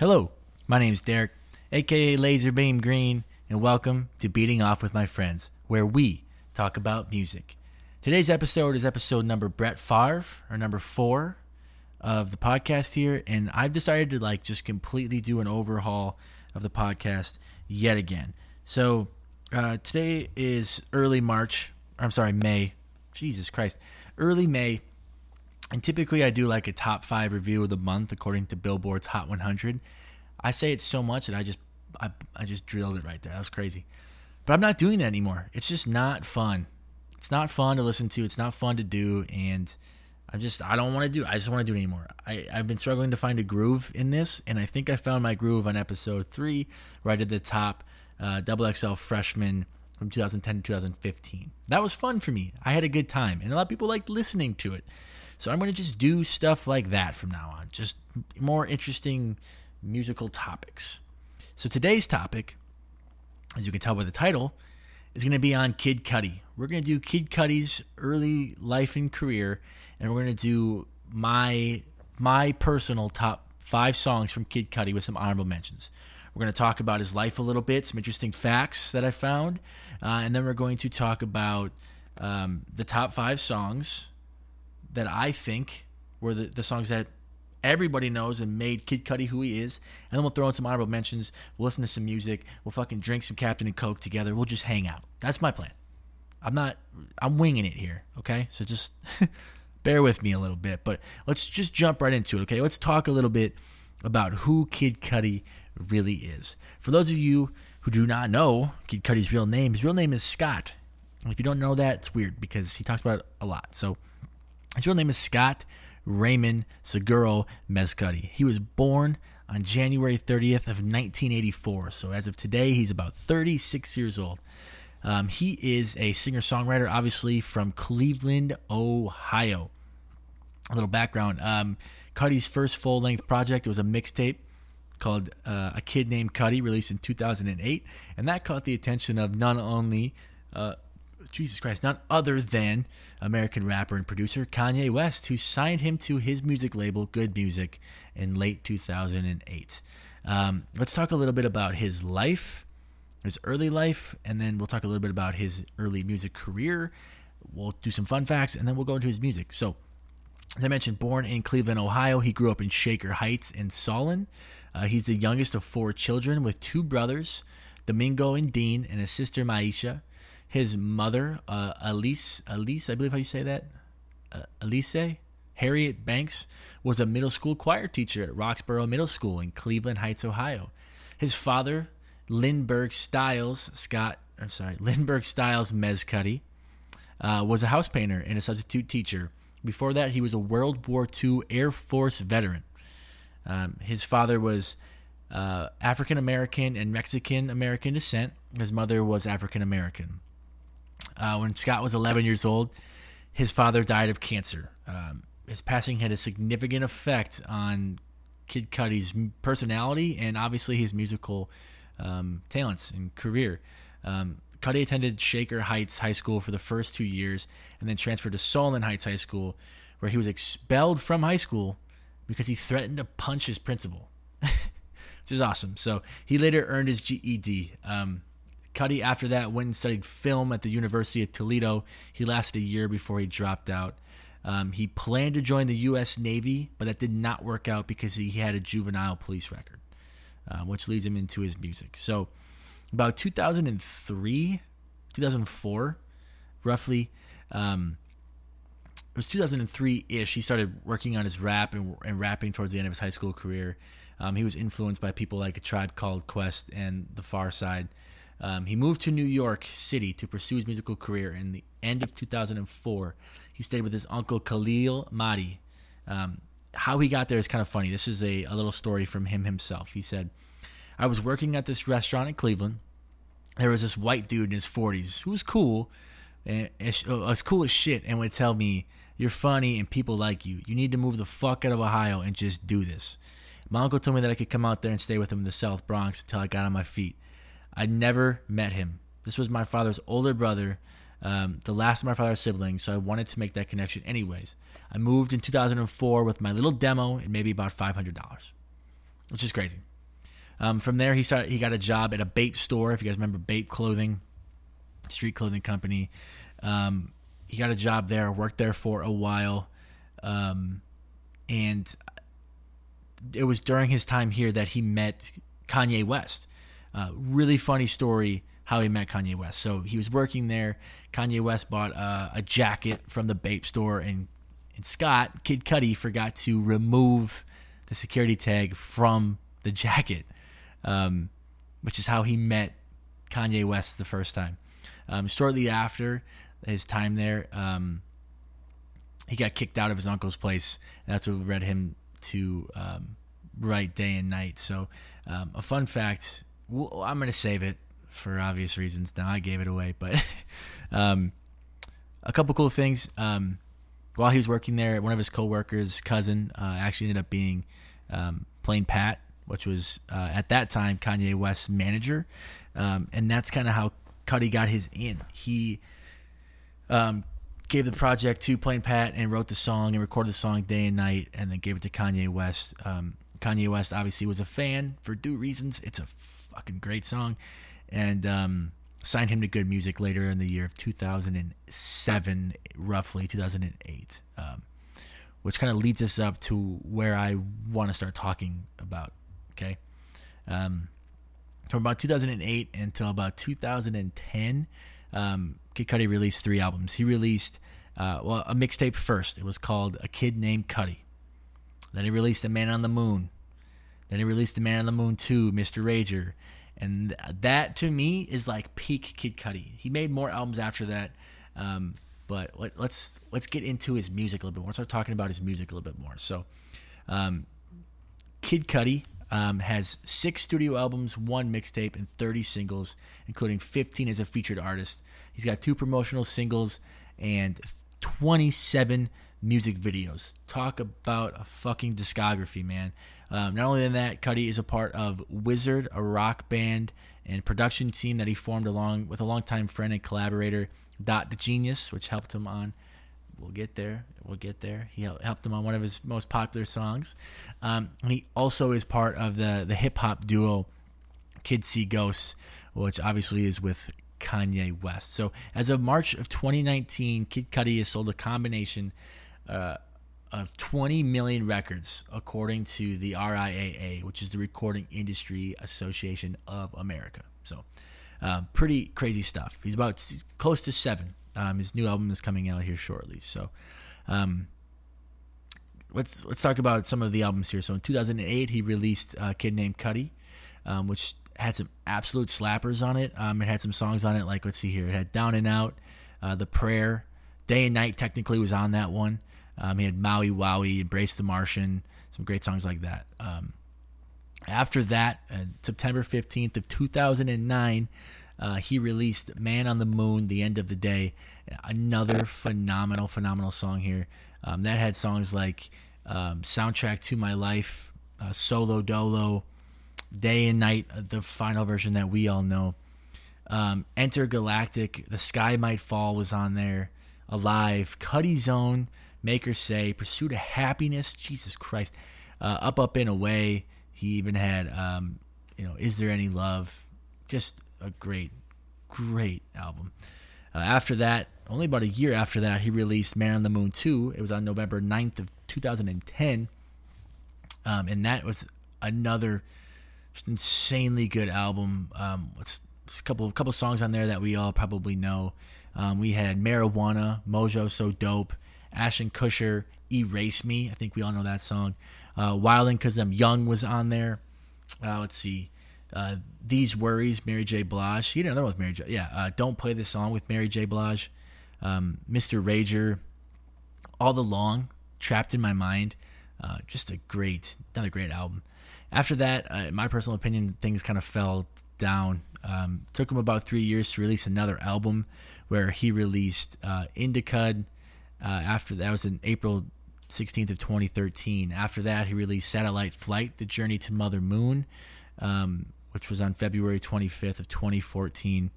Hello, my name is Derek, aka Laser Beam Green, and welcome to Beating Off with My Friends, where we talk about music. Today's episode is episode number Brett Favre, or number four of the podcast here, and I've decided to like just completely do an overhaul of the podcast yet again. So uh, today is early March. I'm sorry, May. Jesus Christ, early May. And typically, I do like a top five review of the month according to Billboard's Hot 100. I say it so much that I just I, I just drilled it right there. That was crazy. But I'm not doing that anymore. It's just not fun. It's not fun to listen to. It's not fun to do, and I'm just I don't want to do. I just want to do it anymore. I I've been struggling to find a groove in this, and I think I found my groove on episode three, I did the top uh, double XL freshman from 2010 to 2015. That was fun for me. I had a good time, and a lot of people liked listening to it. So I'm going to just do stuff like that from now on, just more interesting musical topics. So today's topic, as you can tell by the title, is going to be on Kid Cudi. We're going to do Kid Cudi's early life and career, and we're going to do my my personal top five songs from Kid Cudi with some honorable mentions. We're going to talk about his life a little bit, some interesting facts that I found, uh, and then we're going to talk about um, the top five songs that I think were the, the songs that everybody knows and made Kid Cudi who he is. And then we'll throw in some honorable mentions. We'll listen to some music. We'll fucking drink some Captain and Coke together. We'll just hang out. That's my plan. I'm not, I'm winging it here. Okay. So just bear with me a little bit. But let's just jump right into it. Okay. Let's talk a little bit about who Kid Cudi really is. For those of you who do not know Kid Cudi's real name, his real name is Scott. And if you don't know that, it's weird because he talks about it a lot. So, his real name is Scott Raymond Seguro Mescudi. He was born on January 30th of 1984. So as of today, he's about 36 years old. Um, he is a singer-songwriter, obviously from Cleveland, Ohio. A little background: um, Cudi's first full-length project was a mixtape called uh, "A Kid Named Cudi," released in 2008, and that caught the attention of not only uh, Jesus Christ, none other than American rapper and producer Kanye West, who signed him to his music label, Good Music, in late 2008. Um, let's talk a little bit about his life, his early life, and then we'll talk a little bit about his early music career. We'll do some fun facts, and then we'll go into his music. So, as I mentioned, born in Cleveland, Ohio, he grew up in Shaker Heights in Solon. Uh, he's the youngest of four children with two brothers, Domingo and Dean, and a sister, Maisha. His mother, uh, Elise, Elise, I believe how you say that, uh, Elise, Harriet Banks, was a middle school choir teacher at Roxboro Middle School in Cleveland Heights, Ohio. His father, Lindbergh Stiles Scott, I'm sorry, Lindbergh Stiles Mescudi, uh, was a house painter and a substitute teacher. Before that, he was a World War II Air Force veteran. Um, his father was uh, African American and Mexican American descent. His mother was African American. Uh, when Scott was 11 years old, his father died of cancer. Um, his passing had a significant effect on Kid Cudi's personality and obviously his musical um, talents and career. Um, Cudi attended Shaker Heights High School for the first two years and then transferred to Solon Heights High School, where he was expelled from high school because he threatened to punch his principal, which is awesome. So he later earned his GED. Um, Cudi, after that, went and studied film at the University of Toledo. He lasted a year before he dropped out. Um, he planned to join the U.S. Navy, but that did not work out because he had a juvenile police record, uh, which leads him into his music. So, about 2003, 2004, roughly, um, it was 2003 ish. He started working on his rap and, and, rapping towards the end of his high school career. Um, he was influenced by people like a tribe called Quest and The Pharcyde. Um, he moved to New York City to pursue his musical career. In the end of 2004, he stayed with his uncle Khalil Mahdi. Um, how he got there is kind of funny. This is a, a little story from him himself. He said, I was working at this restaurant in Cleveland. There was this white dude in his 40s who was cool, uh, as cool as shit, and would tell me, You're funny and people like you. You need to move the fuck out of Ohio and just do this. My uncle told me that I could come out there and stay with him in the South Bronx until I got on my feet. I never met him. This was my father's older brother, um, the last of my father's siblings, so I wanted to make that connection anyways. I moved in 2004 with my little demo and maybe about $500, which is crazy. Um, from there, he started. He got a job at a Bape store. If you guys remember Bape Clothing, street clothing company. Um, he got a job there. Worked there for a while, um, and it was during his time here that he met Kanye West. Uh, really funny story how he met Kanye West. So he was working there. Kanye West bought uh, a jacket from the Bape store, and and Scott Kid Cudi forgot to remove the security tag from the jacket, um, which is how he met Kanye West the first time. Um, shortly after his time there, um, he got kicked out of his uncle's place, that's what led him to um, write day and night. So, um, a fun fact well, I'm going to save it for obvious reasons. Now I gave it away, but um, a couple cool things. Um, while he was working there, one of his coworkers' cousin uh, actually ended up being um, Plain Pat, which was uh, at that time Kanye West's manager, um, and that's kind of how Cudi got his in. He um, gave the project to Plain Pat and wrote the song and recorded the song day and night, and then gave it to Kanye West. Kanye West obviously was a fan for due reasons. It's a fucking great song, and um, signed him to Good Music later in the year of 2007, roughly 2008, um, which kind of leads us up to where I want to start talking about. Okay, um, from about 2008 until about 2010, um, Kid Cudi released three albums. He released uh, well a mixtape first. It was called A Kid Named Cudi. Then he released A Man on the Moon. Then he released A Man on the Moon 2, Mr. Rager. And that to me is like peak Kid Cudi. He made more albums after that. Um, but let, us let's, let's get into his music a little bit more. Let's start talking about his music a little bit more. So, um, Kid Cudi um, has six studio albums, one mixtape, and 30 singles, including 15 as a featured artist. He's got two promotional singles and 27 music videos. Talk about a fucking discography, man. Um, not only than that, Cudi is a part of WZRD, a rock band and production team that he formed along with a longtime friend and collaborator, Dot the Genius, which helped him on. We'll get there. We'll get there. He helped him on one of his most popular songs. Um, and he also is part of the, the hip hop duo Kids See Ghosts, which obviously is with Kanye West. So as of March of 2019, Kid Cudi has sold a combination uh, of 20 million records, according to the RIAA, which is the Recording Industry Association of America. So, uh, pretty crazy stuff. He's about close to seven. Um, his new album is coming out here shortly. So, um, let's let's talk about some of the albums here. So, in 2008, he released a Kid Named Cudi, um, which had some absolute slappers on it. Um, it had some songs on it like let's see here. It had Down and Out, uh, The Prayer, Day and Night. Technically, was on that one. Um, he had Maui Wowie, Embrace the Martian, some great songs like that. Um, after that, uh, September 15th of 2009, uh, he released Man on the Moon, The End of the Day. Another phenomenal, phenomenal song here. Um, that had songs like um, Soundtrack to My Life, uh, Solo Dolo, Day and Night, uh, the final version that we all know. Um, Enter Galactic, The Sky Might Fall was on there. Alive, Cudi Zone, Make Her Say, Pursuit of Happiness, Jesus Christ, uh, Up, Up, and Away. He even had, um, you know, Is There Any Love? Just a great, great album. Uh, after that, only about a year after that, he released Man on the Moon 2. It was on November 9th of 2010. Um, and that was another insanely good album. Um, what's a couple couple songs on there that we all probably know. Um, we had Marijuana, Mojo So Dope, Ashton Kutcher, Erase Me. I think we all know that song. Uh, Wildin' Because I'm Young was on there. Uh, let's see. Uh, These Worries, Mary J. Blige. You know, the one with Mary J. Yeah, uh, Don't Play This Song with Mary J. Blige. Um, Mr. Rager. All the Long, Trapped in My Mind. Uh, just a great, another great album. After that, uh, in my personal opinion, things kind of fell down. Um, took him about three years to release another album where he released uh, Indicud, uh, after that was in April 16th of 2013. After that, he released Satellite Flight: The Journey to Mother Moon, um, which was on February 25th of 2014.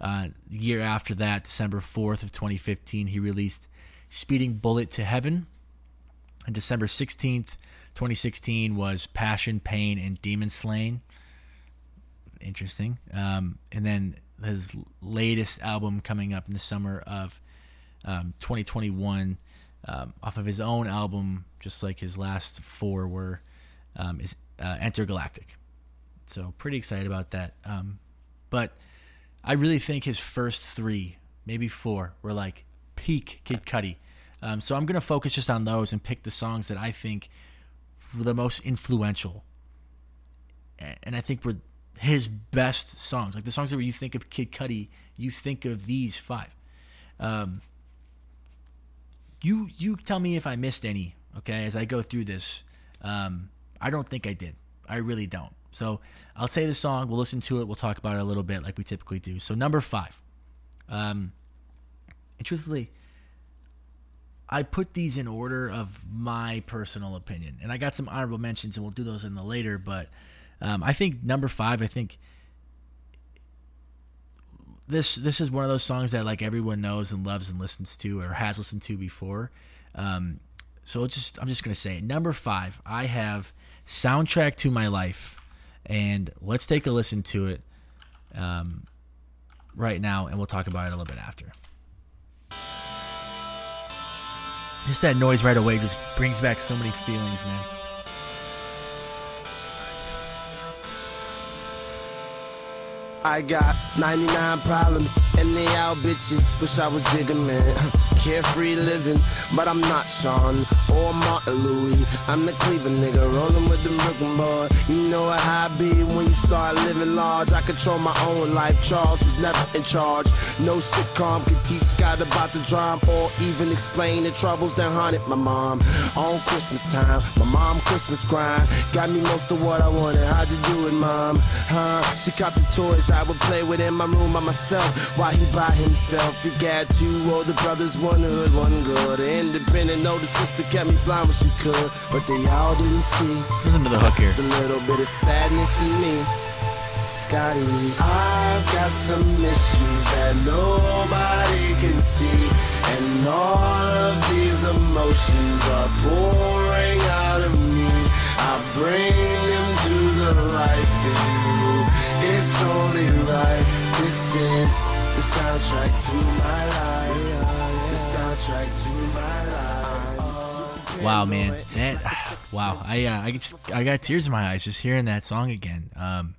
Uh, year after that, December 4th of 2015, he released Speeding Bullet to Heaven. And December 16th, 2016 was Passion, Pain, and Demon Slain. Interesting. Um, and then his latest album coming up in the summer of um, 2021, um, off of his own album, just like his last four were, um, is uh. So pretty excited about that. Um, but I really think his first three, maybe four, were like peak Kid Cudi. Um, so I'm gonna focus just on those and pick the songs that I think were the most influential, and I think were his best songs. Like the songs that you think of Kid Cudi, you think of these five. Um, you you tell me if I missed any. Okay, as I go through this, um, I don't think I did. I really don't. So I'll say the song. We'll listen to it. We'll talk about it a little bit, like we typically do. So number five. Um, and truthfully, I put these in order of my personal opinion, and I got some honorable mentions, and we'll do those in the later. But um, I think number five. I think this this is one of those songs that like everyone knows and loves and listens to or has listened to before. Um, so just I'm just gonna say it. Number five, I have soundtrack to my life, and let's take a listen to it um, right now, and we'll talk about it a little bit after. Just that noise right away just brings back so many feelings, man. I got 99 problems and they all bitches. Wish I was Jigga man. Carefree living, but I'm not Sean or Martin Louis. I'm the Cleveland nigga rolling with the Brooklyn boy. You know how I be when you start living large. I control my own life. Charles was never in charge. No sitcom could teach Scott about the drama or even explain the troubles that haunted my mom. On Christmas time, my mom Christmas grind got me most of what I wanted. How'd you do it, mom? Huh? She copped the toys I would play with in my room by myself while he by himself. He got two older brothers, one hood, one good. Independent older sister kept me flying when she could, but they all didn't see. Listen to the hook here. The little bit of sadness in me. Scotty, I've got some issues that nobody can see, and all of these emotions are pouring out of me. I bring them to the life in you. It's only right. This is the soundtrack to my life. The soundtrack to my life. Wow, man, that wow, I uh, I just I got tears in my eyes just hearing that song again. Um,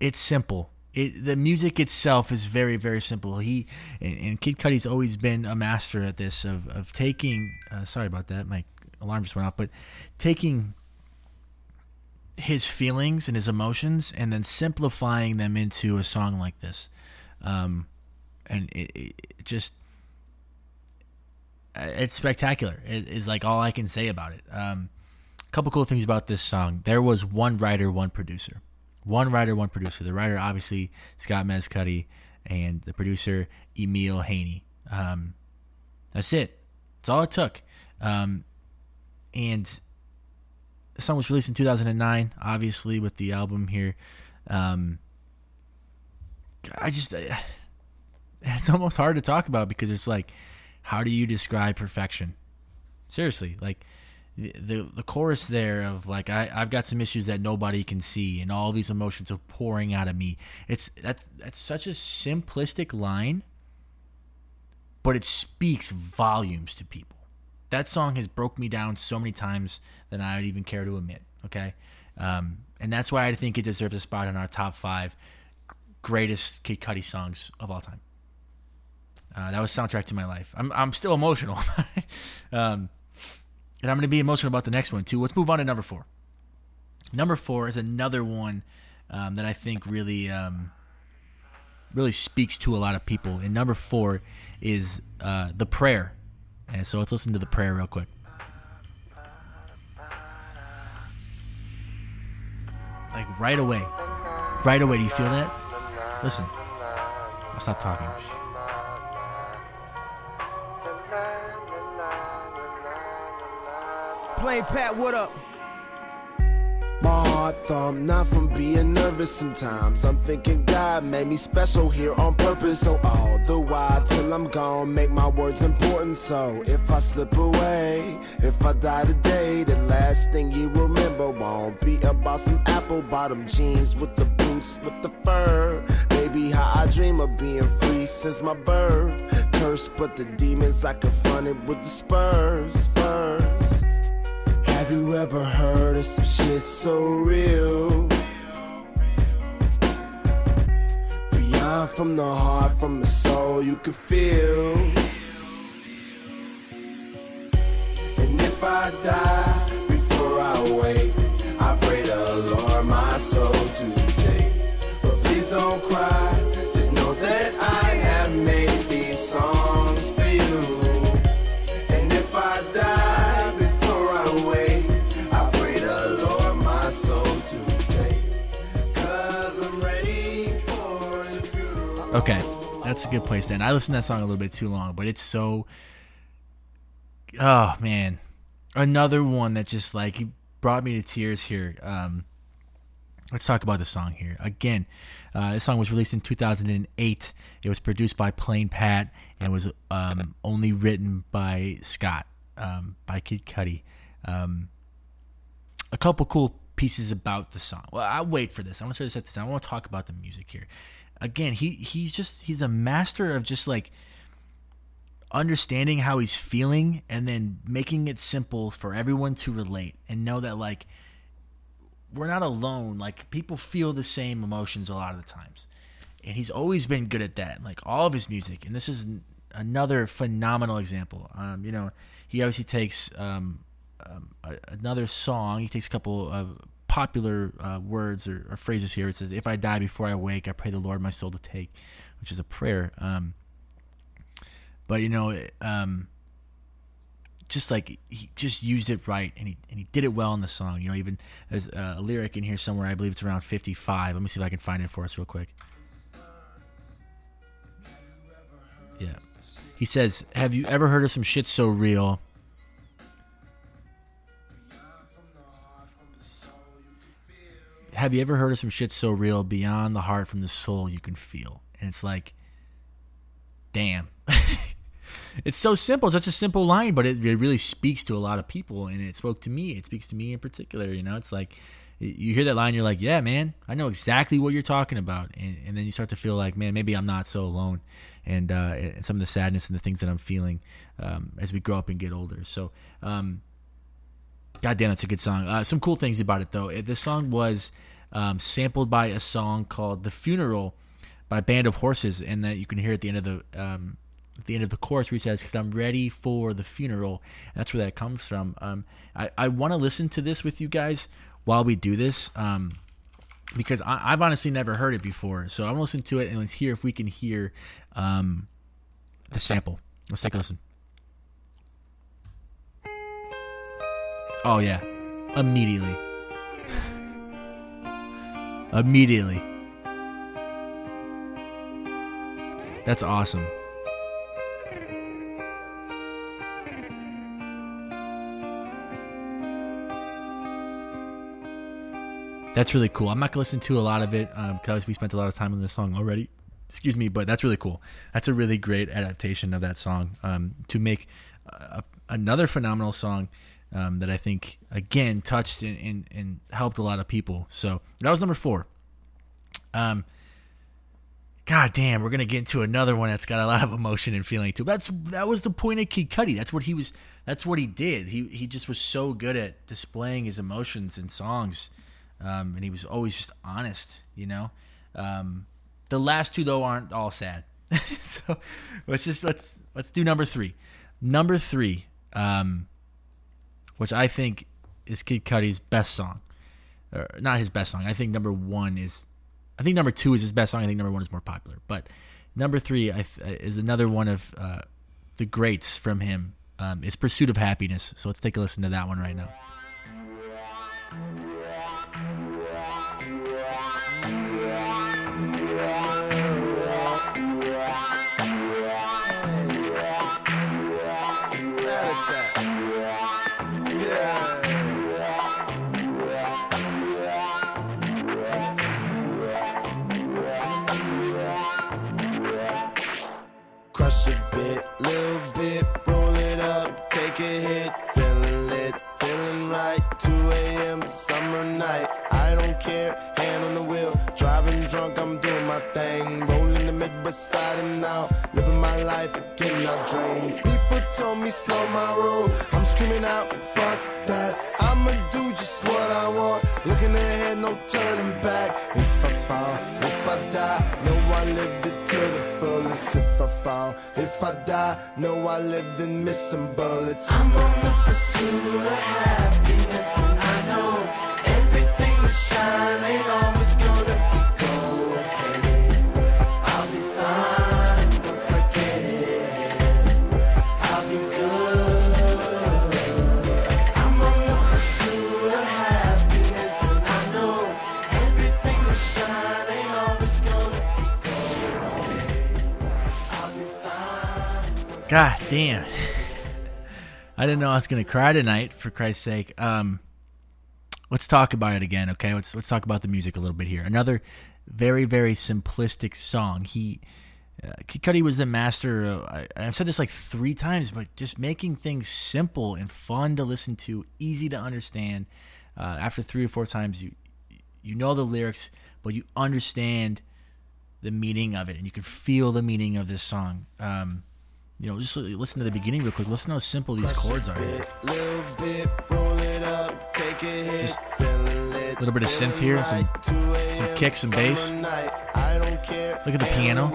it's simple. It, the music itself is very very simple. He and, and Kid Cudi's always been a master at this of of taking. Uh, sorry about that, my alarm just went off. But taking his feelings and his emotions and then simplifying them into a song like this, um, and it, it just it's spectacular. It is like all I can say about it. Um, a couple cool things about this song. There was one writer, one producer. One writer, one producer. The writer, obviously, Scott Mescudi, and the producer, Emile Haynie Um, that's it. That's all it took. Um, and the song was released in 2009, obviously, with the album here. Um, I just, it's almost hard to talk about because it's like, how do you describe perfection? Seriously, like the the, the chorus there of like I I've got some issues that nobody can see, and all these emotions are pouring out of me. It's that's that's such a simplistic line, but it speaks volumes to people. That song has broke me down so many times than I would even care to admit. Okay, um, and that's why I think it deserves a spot in our top five greatest Kid Cudi songs of all time. Uh, that was soundtrack to my life. I'm I'm still emotional, um, and I'm going to be emotional about the next one too. Let's move on to number four. Number four is another one um, that I think really um, really speaks to a lot of people. And number four is uh, the prayer. And so let's listen to the prayer real quick. Like right away, right away. Do you feel that? Listen. I'll stop talking. Plain Pat, what up? Mom, heart thump, not from being nervous sometimes. I'm thinking God made me special here on purpose. So all the while till I'm gone, make my words important. So if I slip away, if I die today, the last thing you remember won't be about some apple bottom jeans with the boots with the fur. Maybe how I dream of being free since my birth. Cursed, but the demons I confronted with the spurs. spurs. You ever heard of some shit so real? Beyond from the heart, from the soul, you can feel. And if I die that's a good place to end. I listened to that song a little bit too long, but it's so. Oh man, another one that just like brought me to tears here. Um, let's talk about the song here again. Uh, this song was released in 2008. It was produced by Plain Pat and was um, only written by Scott, um, by Kid Cudi. Um, a couple cool pieces about the song. Well, I'll wait for this. I want to set this. I want to talk about the music here. Again, he he's just he's a master of just like understanding how he's feeling and then making it simple for everyone to relate and know that like we're not alone. Like people feel the same emotions a lot of the times. And he's always been good at that. Like all of his music. And this is another phenomenal example. Um, you know, he obviously takes um, um, another song. He takes a couple of popular uh, words or, or phrases here. It says, "If I die before I wake, I pray the Lord my soul to take," which is a prayer. Um, but you know, um, just like he just used it right, and he and he did it well in the song. You know, even there's a lyric in here somewhere. I believe it's around 55. Let me see if I can find it for us real quick. Yeah, he says, "Have you ever heard of some shit so real?" Have you ever heard of some shit so real beyond the heart from the soul you can feel? And it's like, damn. it's so simple. It's such a simple line, but it, really speaks to a lot of people, and it spoke to me. It speaks to me in particular. You know, it's like you hear that line, you're like, yeah, man, I know exactly what you're talking about, and, and then you start to feel like, man, maybe I'm not so alone, and, uh, and some of the sadness and the things that I'm feeling um, as we grow up and get older. So, um, God damn, that's a good song. Uh, some cool things about it though. It, this song was um, sampled by a song called "The Funeral" by Band of Horses, and that you can hear at the end of the um, at the end of the chorus where he says, "Because I'm ready for the funeral." And that's where that comes from. Um, I I want to listen to this with you guys while we do this. Um, because I, I've honestly never heard it before, so I'm gonna listen to it and let's hear if we can hear um, the sample. Let's take a listen. Oh yeah, immediately. immediately. That's awesome. That's really cool. I'm not gonna listen to a lot of it because we spent a lot of time on this song already. Excuse me, but that's really cool. That's a really great adaptation of that song um, to make uh, another phenomenal song um, that I think again touched and, and, and helped a lot of people. So that was number four. Um, God damn, we're gonna get into another one that's got a lot of emotion and feeling too. That's that was the point of Kid Cudi. That's what he was. That's what he did. He he just was so good at displaying his emotions in songs, um, and he was always just honest. You know, um, the last two though aren't all sad. so let's just let's let's do number three. Number three, um, which I think is Kid Cudi's best song, or not his best song. I think number one is I think number two is his best song. I think number one is more popular, but number three th- is another one of uh, the greats from him. Um, is "Pursuit of Happiness." So let's take a listen to that one right now. Thing. Rolling the mid beside him now. Living my life, getting our dreams. People told me slow my roll. I'm screaming out, fuck that. I'ma do just what I want. Looking ahead, no turning back. If I fall, if I die, know I lived it to the fullest. If I fall, if I die, know I lived in missing bullets. I'm on the pursuit of happiness, and I know everything that shine ain't God damn. I didn't know I was gonna cry tonight. For Christ's sake. Um, let's talk about it again, okay? Let's let's talk about the music a little bit here. Another very very simplistic song. He uh, Kid Cudi was the master. Of, I, I've said this like three times, but just making things simple and fun to listen to, easy to understand. Uh, after three or four times, you you know the lyrics, but you understand the meaning of it, and you can feel the meaning of this song. Um, you know, just listen to the beginning real quick. Listen how simple these chords are. Here. Little bit, roll it up, take a Just a little bit of synth here, some some kicks, some bass. Look at the piano.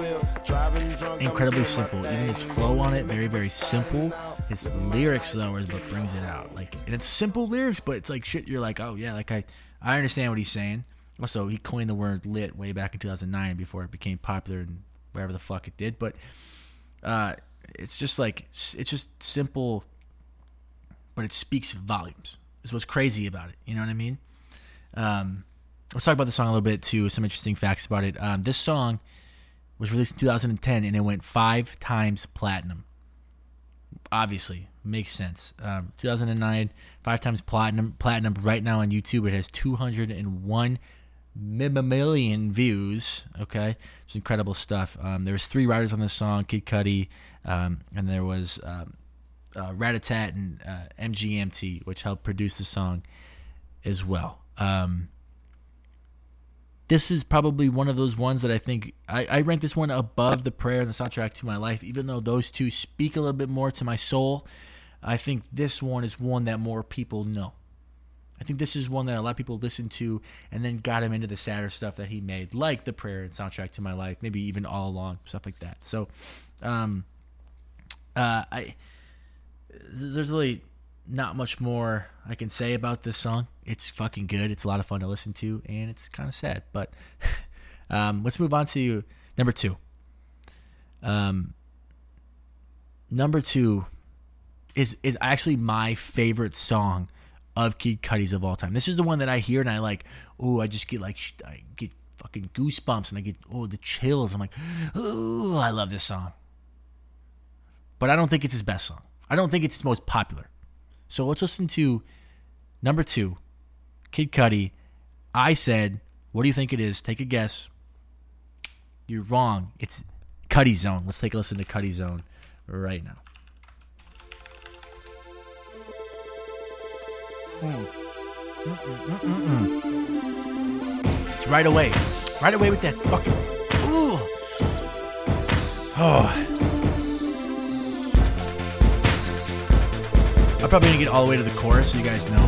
Incredibly simple. Even his flow on it, very very simple. His lyrics though is what brings it out. Like, and it's simple lyrics, but it's like shit. You're like, oh yeah, like I I understand what he's saying. Also, he coined the word lit way back in 2009 before it became popular and wherever the fuck it did. But uh, it's just like it's just simple, but it speaks volumes. Is what's crazy about it. You know what I mean? Um, let's talk about the song a little bit too. Some interesting facts about it. Um, this song was released in 2010 and it went five times platinum. Obviously, makes sense. Um, 2009, five times platinum. Platinum right now on YouTube. It has 201 million views. Okay, it's incredible stuff. Um, there was three writers on this song: Kid Cudi, um, and there was um, uh, Ratatat and uh, MGMT, which helped produce the song as well. Um, this is probably one of those ones that I think I, I rank this one above the prayer and the soundtrack to my life, even though those two speak a little bit more to my soul. I think this one is one that more people know. I think this is one that a lot of people listened to and then got him into the sadder stuff that he made, like the prayer and soundtrack to my life, maybe even all along stuff like that. So, um, uh, I there's really not much more I can say about this song. It's fucking good. It's a lot of fun to listen to, and it's kind of sad. But um, let's move on to number two. Um, number two is is actually my favorite song of Kid Cudi's of all time. This is the one that I hear and I like. Oh, I just get like I get fucking goosebumps and I get oh the chills. I'm like, oh, I love this song. But I don't think it's his best song. I don't think it's his most popular. So let's listen to number two, Kid Cudi. I said, what do you think it is? Take a guess. You're wrong. It's Cudi Zone. Let's take a listen to Cudi Zone right now. It's right away. Right away with that fucking. Ooh. Oh. I'm probably gonna get all the way to the chorus so you guys know.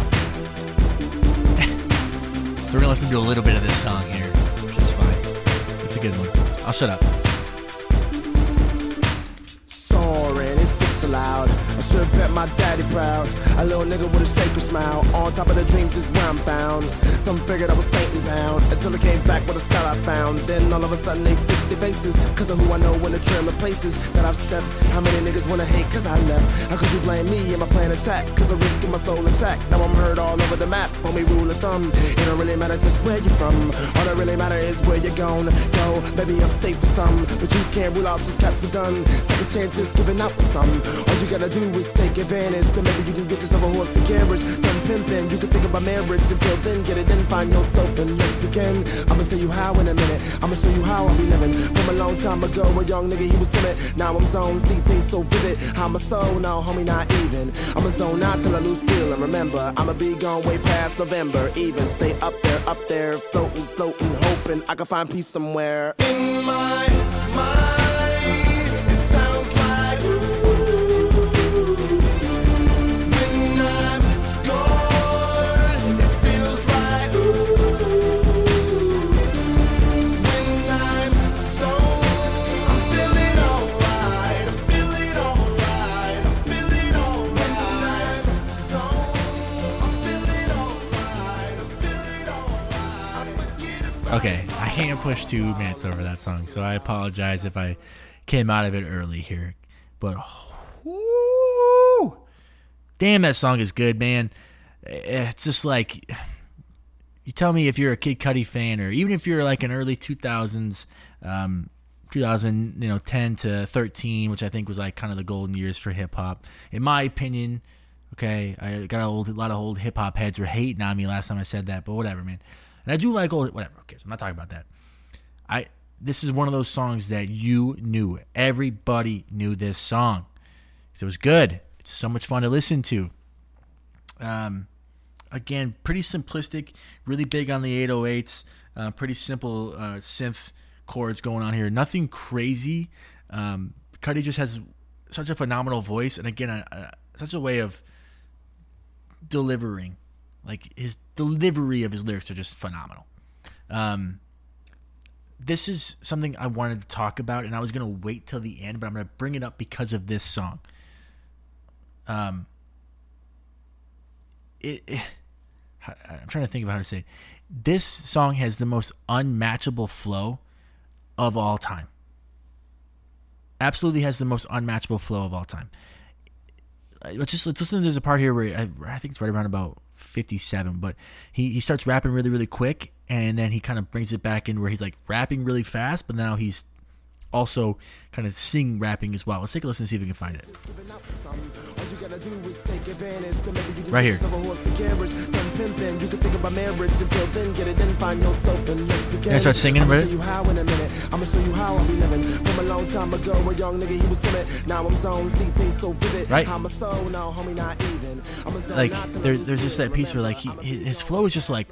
so we're gonna listen to a little bit of this song here, which is fine. It's a good one. I'll shut up. Should bet my daddy proud. A little nigga with a sacred smile. On top of the dreams is where I'm found. Some figured I was Satan bound. Until I came back with a style I found. Then all of a sudden they fixed their faces. Cause of who I know in the trail of places that I've stepped. How many niggas wanna hate cause I left? How could you blame me and my plan attack? Cause I'm risking my soul intact. Now I'm heard all over the map. Homie rule of thumb. It don't really matter just where you're from. All that really matter is where you're going. Go, maybe upstate for some. But you can't rule out those caps are done. Second chances given out for some. All you gotta do is take advantage. Then maybe you can get yourself a horse and carriage. Then pimping, you can think about marriage. Until then, get it, then find yourself and let's begin. I'ma tell you how in a minute. I'ma show you how I be living. From a long time ago, a young nigga, he was timid. Now I'm zoned, see things so vivid. I'm a soul, now homie, not even. I'm a zone out till I lose feeling. Remember, I'ma be gone way past November. Even stay up there, up there, floating, floating, hoping I can find peace somewhere. In my mind, Okay, I can't push two minutes over that song, so I apologize if I came out of it early here. But whoo, damn, that song is good, man. It's just like you tell me if you're a Kid Cudi fan, or even if you're like an early 2000s, um, 2000, you know, 10 to 13, which I think was like kind of the golden years for hip hop. In my opinion, okay, I got a, old, a lot of old hip hop heads were hating on me last time I said that, but whatever, man. And I do like old, whatever. Okay, so I'm not talking about that. I this is one of those songs that you knew. Everybody knew this song. 'Cause It was good. It's so much fun to listen to. Um, again, pretty simplistic, really big on the 808s, uh, pretty simple uh, synth chords going on here. Nothing crazy. Um, Cudi just has such a phenomenal voice, and again, a, a, such a way of delivering. Like his delivery of his lyrics are just phenomenal. Um, this is something I wanted to talk about, and I was gonna wait till the end, but I'm gonna bring it up because of this song. Um, it, it I'm trying to think of how to say it. This song has the most unmatchable flow of all time. Absolutely has the most unmatchable flow of all time. Let's just let's listen. There's a part here where I, I think it's right around about 57, but he, he starts rapping really really quick, and then he kind of brings it back in where he's like rapping really fast, but now he's also kind of sing rapping as well. Let's take a listen and see if we can find it. Right here. Can I start singing, bro? I'ma show you how I be living. From a long time ago, a young nigga, he was timid. Now I'm zone, see things so vivid. Right. I'm a soul, no, homie, not even. like, there, there's just that piece where, like, he, his flow is just like,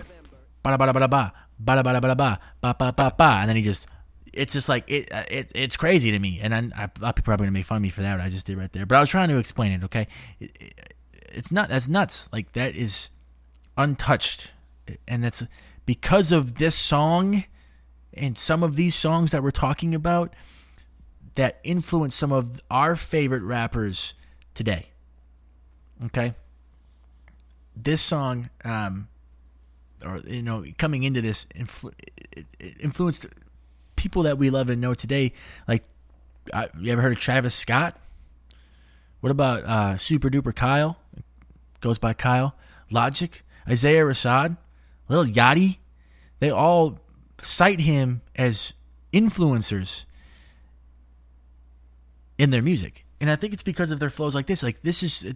ba da ba da ba da ba, ba da ba da ba da ba, ba ba ba ba, and then he just it's just like it, uh, it it's crazy to me. And I, lot of people are probably gonna make fun of me for that what I just did right there. But I was trying to explain it okay? It, it, it's not that's nuts. Like that is untouched. And that's because of this song and some of these songs that we're talking about that influence some of our favorite rappers today okay? This song, um, or you know, coming into this, influ- influenced people that we love and know today. Like, uh, you ever heard of Travis Scott? What about uh, Super Duper Kyle? Goes by Kyle. Logic, Isaiah Rashad, Lil Yachty. They all cite him as influencers in their music. And I think it's because of their flows like this. Like this is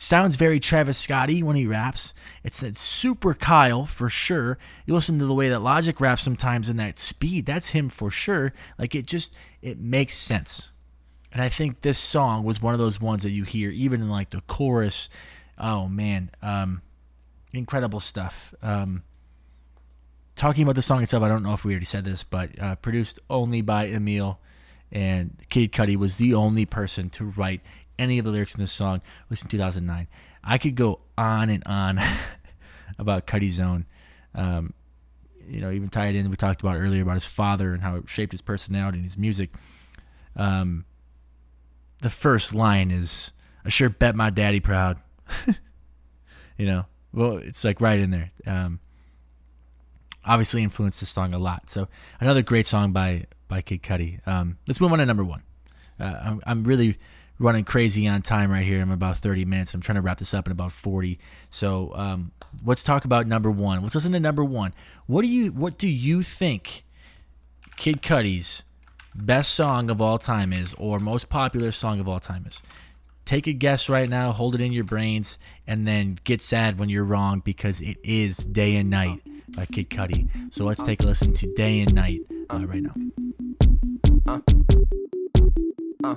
sounds very Travis Scotty when he raps. It's, it's super Kyle for sure. You listen to the way that Logic raps sometimes in that speed, that's him for sure. Like it just it makes sense. And I think this song was one of those ones that you hear even in like the chorus. Oh man, um incredible stuff. Um talking about the song itself, I don't know if we already said this, but uh, produced only by Emile, and Kid Cudi was the only person to write any of the lyrics in this song. listen was 2009. I could go on and on about Cudi Zone. Um, you know, even tied in, we talked about earlier about his father and how it shaped his personality and his music. Um, the first line is, "I sure bet my daddy proud." you know, well, it's like right in there. Um, obviously influenced this song a lot. So another great song by by Kid Cudi. Um, let's move on to number one. Uh, I'm, I'm really running crazy on time right here. I'm about 30 minutes. I'm trying to wrap this up in about 40. So um, let's talk about number one. Let's listen to number one. What do you What do you think Kid Cudi's best song of all time is, or most popular song of all time is? take a guess right now, hold it in your brains, and then get sad when you're wrong because it is Day and Night by Kid Cudi. So let's take a listen to Day and Night uh, right now. Uh, uh,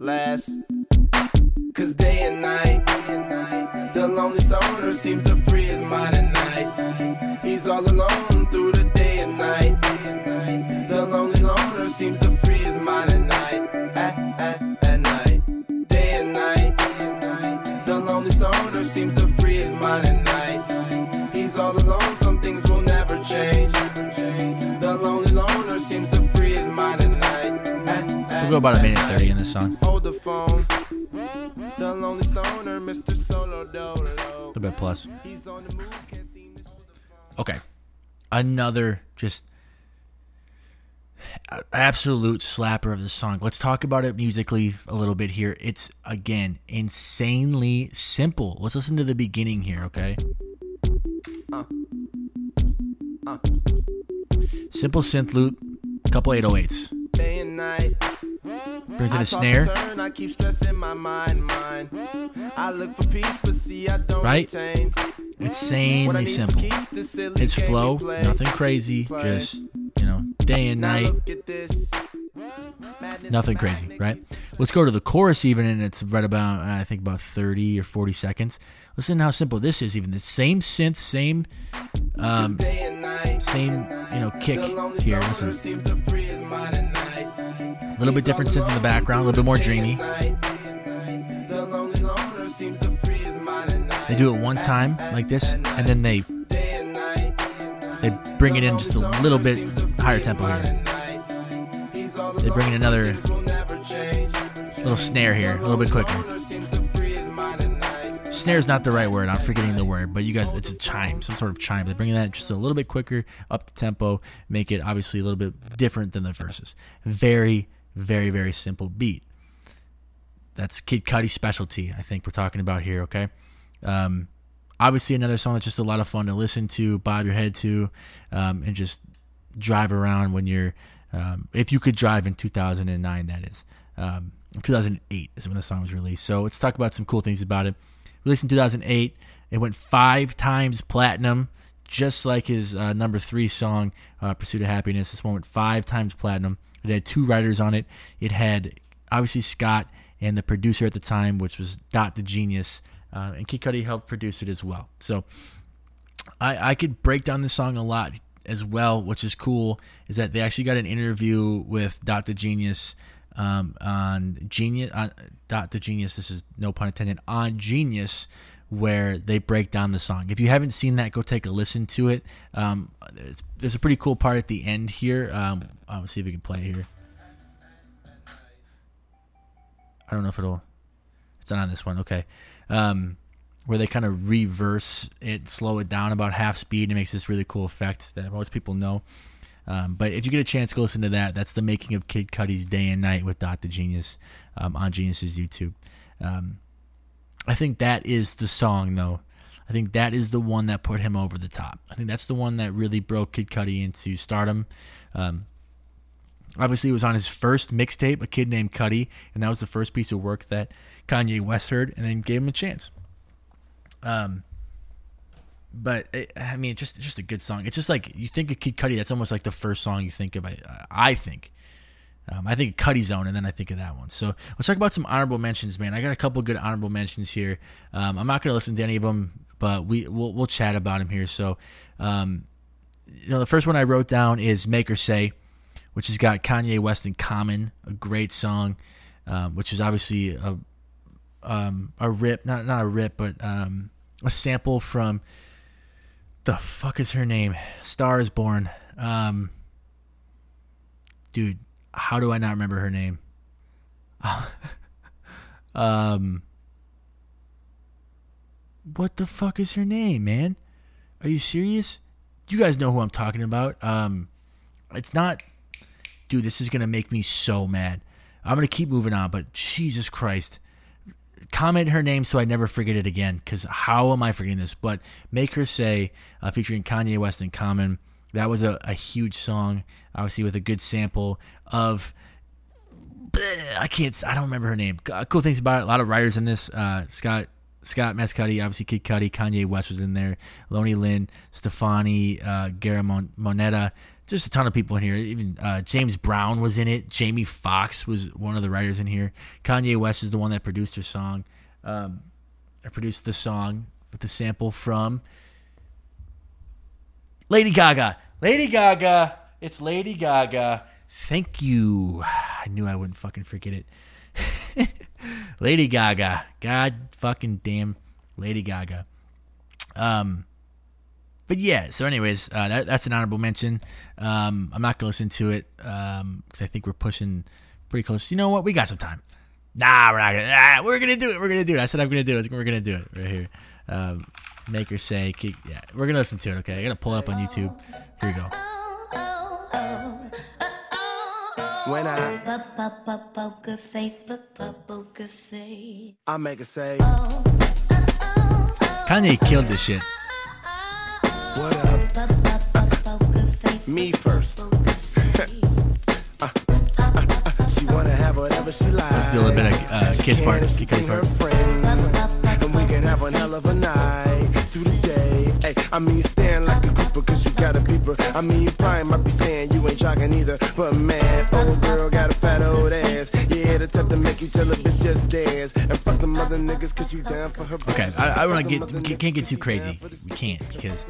last. Cause day and night, the lonely stoner seems to free his mind at night. He's all alone through the day and night. The lonely loner seems to free his mind at night. At, at, at night, day and night. The lonely stoner seems to we'll go about a minute 30 in this song. Hold the phone. The lonely stoner, Mr. Solo Dolo. A bit plus. Okay. Another just absolute slapper of the song. Let's talk about it musically a little bit here. It's again insanely simple. Let's listen to the beginning here, okay? Uh. Uh. Simple synth loop, couple 808s. Day and night. Brings in a snare. Turn, I keep stressing my mind, mind. I look for peace, but see I don't right? Retain. Insanely simple. Its flow, nothing crazy, just you know, day and night. Nothing crazy, right? Let's go to the chorus even, and it's right about I think about thirty or forty seconds. Listen to how simple this is. Even the same synth, same, um, same you know kick here. Listen. A little bit different synth in the background, a little bit more dreamy. They do it one time like this, and then they they bring it in just a little bit higher tempo here. They bring in another little snare here, a little bit quicker. Snare is not the right word. I'm forgetting the word, but you guys, it's a chime, some sort of chime. They bring that just a little bit quicker, up the tempo, make it obviously a little bit different than the verses. Very, very, very simple beat. That's Kid Cudi's specialty, I think we're talking about here, okay? Um, obviously, another song that's just a lot of fun to listen to, bob your head to, um, and just drive around when you're, um, if you could drive in 2009, that is. Um, 2008 is when the song was released. So let's talk about some cool things about it. Released in 2008, it went five times platinum, just like his uh, number three song, uh, Pursuit of Happiness. This one went five times platinum. It had two writers on it. It had obviously Scott and the producer at the time, which was Dot the Genius, uh, and Kid Cudi helped produce it as well. So I, I could break down this song a lot as well, which is cool. Is that they actually got an interview with Dot the Genius um, on Genius on Dot the Genius. This is no pun intended on Genius where they break down the song. If you haven't seen that, go take a listen to it. Um, there's a pretty cool part at the end here. Um, I'll see if we can play it here. I don't know if it'll. It's not on this one. Okay. Um, where they kind of reverse it, slow it down about half speed, and makes this really cool effect that most people know. Um, but if you get a chance, go listen to that. That's the making of Kid Cudi's Day and Night with the Genius um, on Genius's YouTube. Um, I think that is the song, though. I think that is the one that put him over the top. I think that's the one that really broke Kid Cudi into stardom. Um, obviously, it was on his first mixtape, A Kid Named Cudi, and that was the first piece of work that Kanye West heard and then gave him a chance. Um, but it, I mean, just just a good song. It's just like you think of Kid Cudi, that's almost like the first song you think of. I, I think. Um, I think Cudi Zone, and then I think of that one. So let's talk about some honorable mentions, man. I got a couple good honorable mentions here. Um, I'm not going to listen to any of them, but we we'll, we'll chat about them here. So, um, you know, the first one I wrote down is "Make Her Say," which has got Kanye West and Common, a great song, um, which is obviously a um, a rip, not not a rip, but um, a sample from the fuck is her name? Star is Born. Dude, how do I not remember her name? Um, what the fuck is her name, man? Are you serious? You guys know who I'm talking about. Um, it's not, dude. This is gonna make me so mad. I'm gonna keep moving on, but Jesus Christ, comment her name so I never forget it again. Because how am I forgetting this? But make her say, uh, featuring Kanye West and Common. That was a, a huge song, obviously with a good sample of. I can't. I don't remember her name. Cool things about it. A lot of writers in this. Uh, Scott Scott Mescudi, obviously Kid Cudi, Kanye West was in there, Lonnie Lynn, Stefani, uh, Gary Mon- Moneta, just a ton of people in here. Even uh, James Brown was in it. Jamie Foxx was one of the writers in here. Kanye West is the one that produced her song. Um, I produced the song with the sample from Lady Gaga. Lady Gaga. It's Lady Gaga. Thank you. I knew I wouldn't fucking forget it. Lady Gaga. God fucking damn Lady Gaga. Um, but yeah, so anyways, uh, that, that's an honorable mention. Um, I'm not gonna listen to it Um because um, I think we're pushing pretty close. You know what? We got some time. Nah, we're not gonna. Nah, we're gonna do it. We're gonna do it. I said I'm gonna do it. We're gonna do it right here. Um, make her say, yeah, we're gonna listen to it. Okay, I gotta pull it up on YouTube. Here we go. When I poker face, poker face, I make it say. Kanye killed this shit. What up? Me first. she wanna have whatever she likes. Do a little bit of uh, kids part. Kids part. And we can have one hell of a night through the day. Hey, I mean, you stand like a grouper cause you got a beeper. I mean, you probably might be saying you ain't jogging either. But man, old girl got a fat old ass. Yeah, the type to make you tell a bitch just dance. And fuck them other niggas cause you down for her. Okay, I, I wanna get, can't get too crazy. We can't because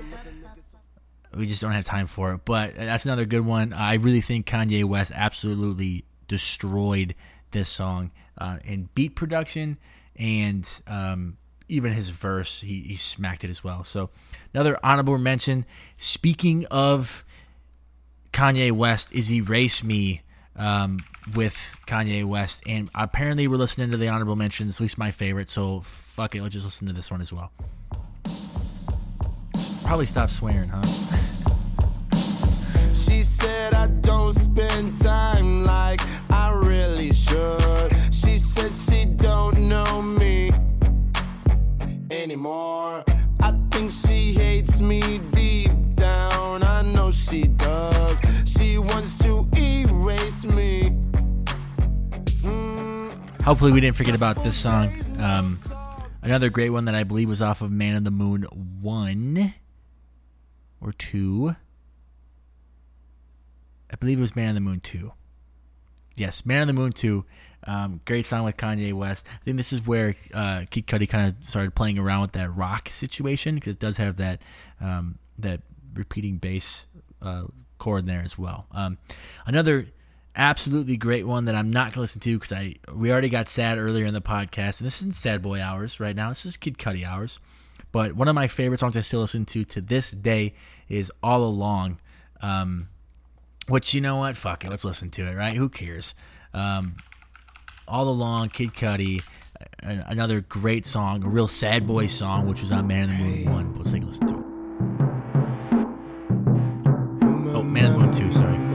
we just don't have time for it. But that's another good one. I really think Kanye West absolutely destroyed this song uh, in beat production and um, even his verse. He, he smacked it as well. So another honorable mention. Speaking of Kanye West, is Erase Me um, with Kanye West. And apparently we're listening to the honorable mentions, at least my favorite. So fuck it, let's just listen to this one as well. Probably stop swearing, huh? she said I don't spend time like I really should. She said she don't know me anymore. I think she hates me deep down. I know she does. She wants to erase me. Mm. Hopefully, we didn't forget about this song. Um, another great one that I believe was off of Man on the Moon 1 or 2. I believe it was Man on the Moon 2. Yes, Man on the Moon 2. Um, great song with Kanye West. I think this is where uh, Kid Cudi kind of started playing around with that rock situation because it does have that um, that repeating bass uh, chord there as well. Um, another absolutely great one that I'm not going to listen to because I we already got sad earlier in the podcast, and this isn't sad boy hours right now. This is Kid Cudi hours. But one of my favorite songs I still listen to to this day is All Along. Um, which you know what? Fuck it, let's listen to it. Right? Who cares? Um, All Along, Kid Cudi, another great song, a real sad boy song, which was on Man in the Moon one. Let's take a listen to it. Oh, Man in the Moon two. Sorry.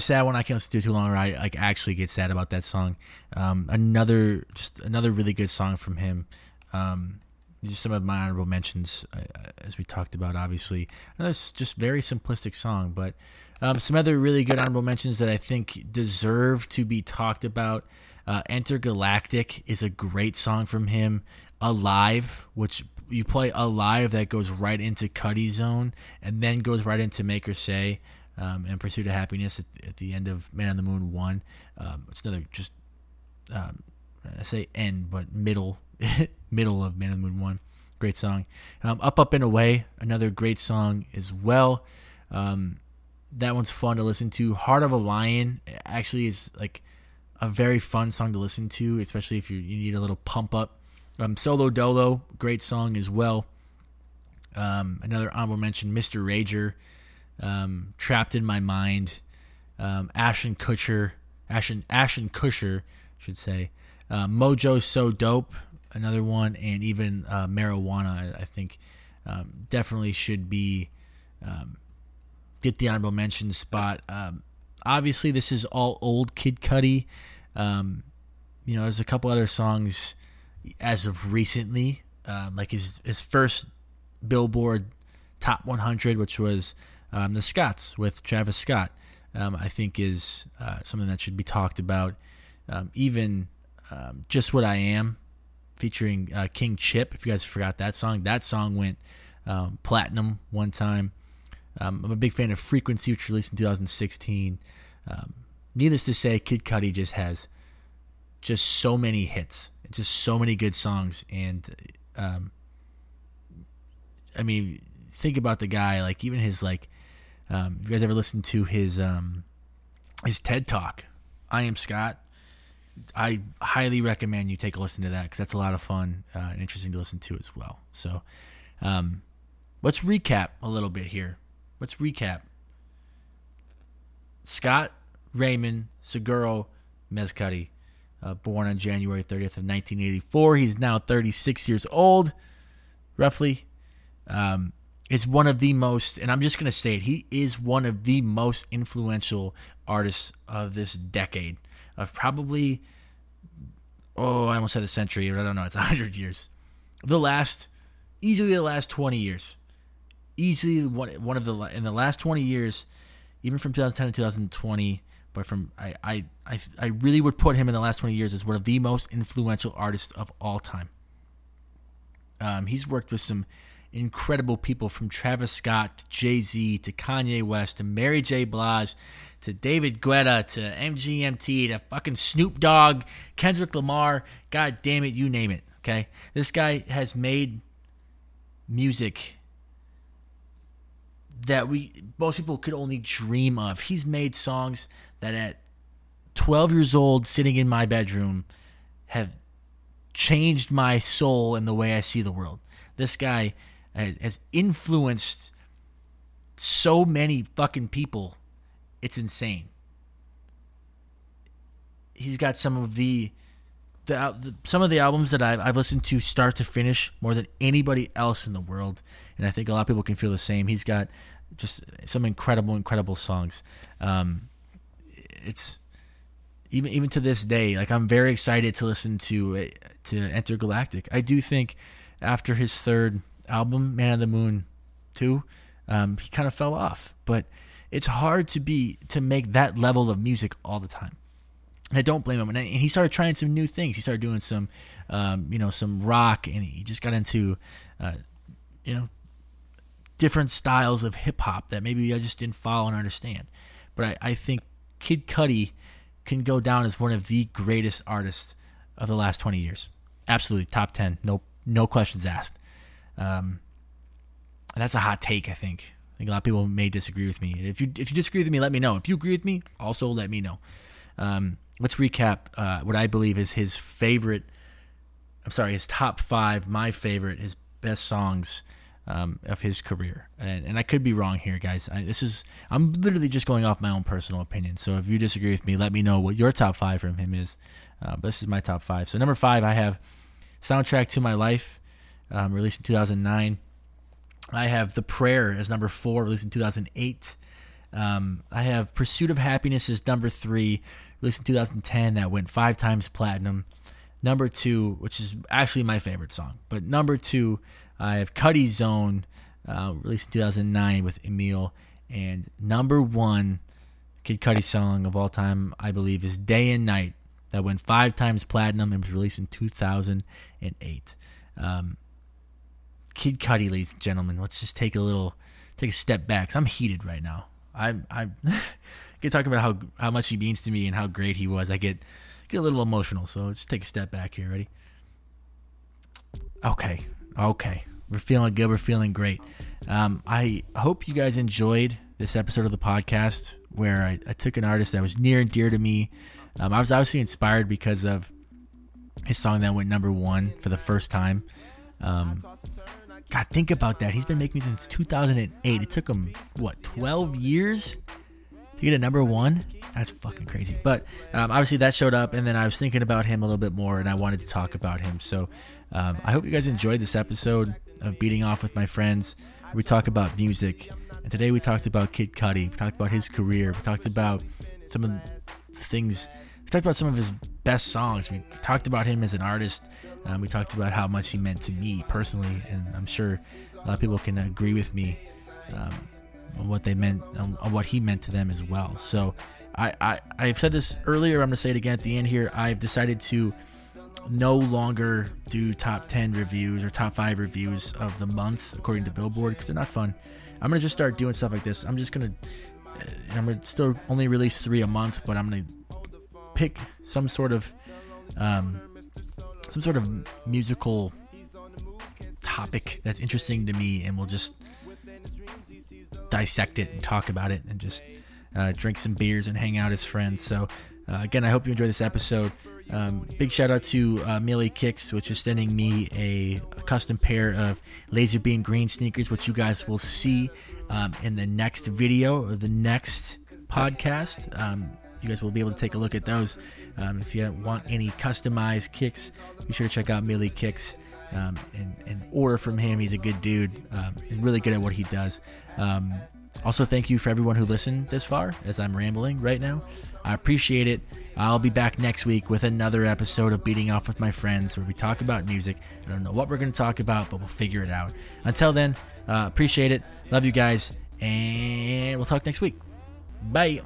Sad one I can't listen to too long. Or I like actually get sad about that song. Um, another just another really good song from him. Um, just some of my honorable mentions, uh, as we talked about. Obviously, another just very simplistic song, but um, some other really good honorable mentions that I think deserve to be talked about. Uh, Entergalactic is a great song from him. Alive, which you play Alive, that goes right into Cudi Zone, and then goes right into Make Her Say um, and Pursuit of Happiness at, at, the end of Man on the Moon 1. Um, it's another just um, I say end, but middle middle of Man on the Moon one. Great song. Um, Up Up and Away, another great song as well. Um, that one's fun to listen to. Heart of a Lion actually is like a very fun song to listen to, especially if you, you need a little pump up. Um, Solo Dolo, great song as well. Um, another honorable mention, Mr. Rager, um, Trapped in My Mind, um, Ashton Kutcher, Ashton Ashin' Kusher, should say, uh, Mojo So Dope, another one, and even uh, Marijuana. I, I think um, definitely should be um, get the honorable mention spot. Um, obviously, this is all old Kid Cudi. Um, you know, there's a couple other songs as of recently, um, like his his first Billboard Top 100, which was um, the Scotts with Travis Scott. Um, I think is uh, something that should be talked about. Um, even um, just what I am, featuring uh, King Chip. If you guys forgot that song, that song went um, platinum one time. Um, I'm a big fan of Frequency, which released in 2016. Um, needless to say, Kid Cudi just has just so many hits, just so many good songs, and I mean, think about the guy. Like even his like, um, you guys ever listen to his um, his TED Talk? I am Scott. I highly recommend you take a listen to that because that's a lot of fun uh, and interesting to listen to as well. So, um, let's recap a little bit here. Let's recap. Scott Ramon Seguro Mescudi, uh, born on January 30th of 1984. He's now 36 years old, roughly. Um, is one of the most, and I'm just gonna say it. He is one of the most influential artists of this decade, of probably, oh, I almost said a century, but I don't know. It's hundred years. The last, easily the last 20 years easily one one of the in the last 20 years, even from 2010 to 2020. But from I, I I I really would put him in the last 20 years as one of the most influential artists of all time. Um, he's worked with some incredible people from Travis Scott to Jay Z to Kanye West to Mary J. Blige to David Guetta to MGMT to fucking Snoop Dogg, Kendrick Lamar. God damn it, you name it. Okay, this guy has made music that we most people could only dream of. He's made songs that at 12 years old, sitting in my bedroom, have changed my soul and the way I see the world. This guy has influenced so many fucking people. It's insane. He's got some of the the, the, some of the albums that I've, I've listened to start to finish more than anybody else in the world, and I think a lot of people can feel the same. He's got just some incredible, incredible songs. Um, it's even even to this day, like I'm very excited to listen to to Entergalactic. I do think after his third album, Man of the Moon two, um, he kind of fell off, but it's hard to be to make that level of music all the time. I don't blame him. And he started trying some new things. He started doing some, um, you know, some rock, and he just got into, uh, you know, different styles of hip hop that maybe I just didn't follow and understand. But I, I think Kid Cudi can go down as one of the greatest artists of the last 20 years. Absolutely, top 10. No, no questions asked. Um, and that's a hot take. I think. I think a lot of people may disagree with me. If you if you disagree with me, let me know. If you agree with me, also let me know. Um, let's recap uh, what I believe is his favorite. I'm sorry, his top five, my favorite, his best songs um, of his career. And, and, I could be wrong here, guys. I, this is I'm literally just going off my own personal opinion. So if you disagree with me, let me know what your top five from him is. Uh, this is my top five. So number five, I have "Soundtrack to My Life," um, released in 2009. I have "The Prayer" as number four, released in 2008. Um, I have "Pursuit of Happiness" as number three, released in 2010. That went five times platinum. Number two, which is actually my favorite song, but number two, I have Cudi Zone, uh, released in 2009 with Emile. And number one Kid Cudi song of all time, I believe, is Day and Night. That went five times platinum and was released in 2008. Um, Kid Cudi, ladies and gentlemen. Let's just take a little, take a step back. i I'm heated right now. I'm, I'm get talking about how how much he means to me and how great he was. I get get a little emotional. So just take a step back here. Ready? Okay, okay. We're feeling good. We're feeling great. Um, I hope you guys enjoyed this episode of the podcast where I, I took an artist that was near and dear to me. Um, I was obviously inspired because of his song that went number one for the first time. Um, God, think about that. He's been making music since 2008. It took him, what, 12 years to get a number one? That's fucking crazy. But um, obviously that showed up, and then I was thinking about him a little bit more, and I wanted to talk about him. So um, I hope you guys enjoyed this episode of Beating Off with My Friends. We talk about music, and today we talked about Kid Cudi. We talked about his career. We talked about some of the things. We talked about some of his best songs. We talked about him as an artist. Um, we talked about how much he meant to me personally, and I'm sure a lot of people can agree with me um, on what they meant, on, on, what he meant to them as well. So, I, I I've said this earlier. I'm to say it again at the end here. I've decided to no longer do top 10 reviews or top 5 reviews of the month according to Billboard because they're not fun. I'm to just start doing stuff like this. I'm just going to I'm to still only release 3 a month, but I'm to pick some sort of um, some sort of musical topic that's interesting to me, and we'll just dissect it and talk about it, and just uh, drink some beers and hang out as friends. So, uh, again, I hope you enjoy this episode. Um, big shout out to uh, Millie Kicks, which is sending me a, a, custom pair of laser beam green sneakers, which you guys will see um, in the next video or the next podcast. Um, you guys will be able to take a look at those. Um, if you want any customized kicks, be sure to check out Millie Kicks um, and, and, order from him. He's a good dude um, and really good at what he does. Um, also, thank you for everyone who listened this far as I'm rambling right now. I appreciate it. I'll be back next week with another episode of Beating Off with My Friends where we talk about music. I don't know what we're going to talk about, but we'll figure it out. Until then, uh, appreciate it. Love you guys. And we'll talk next week. Bye.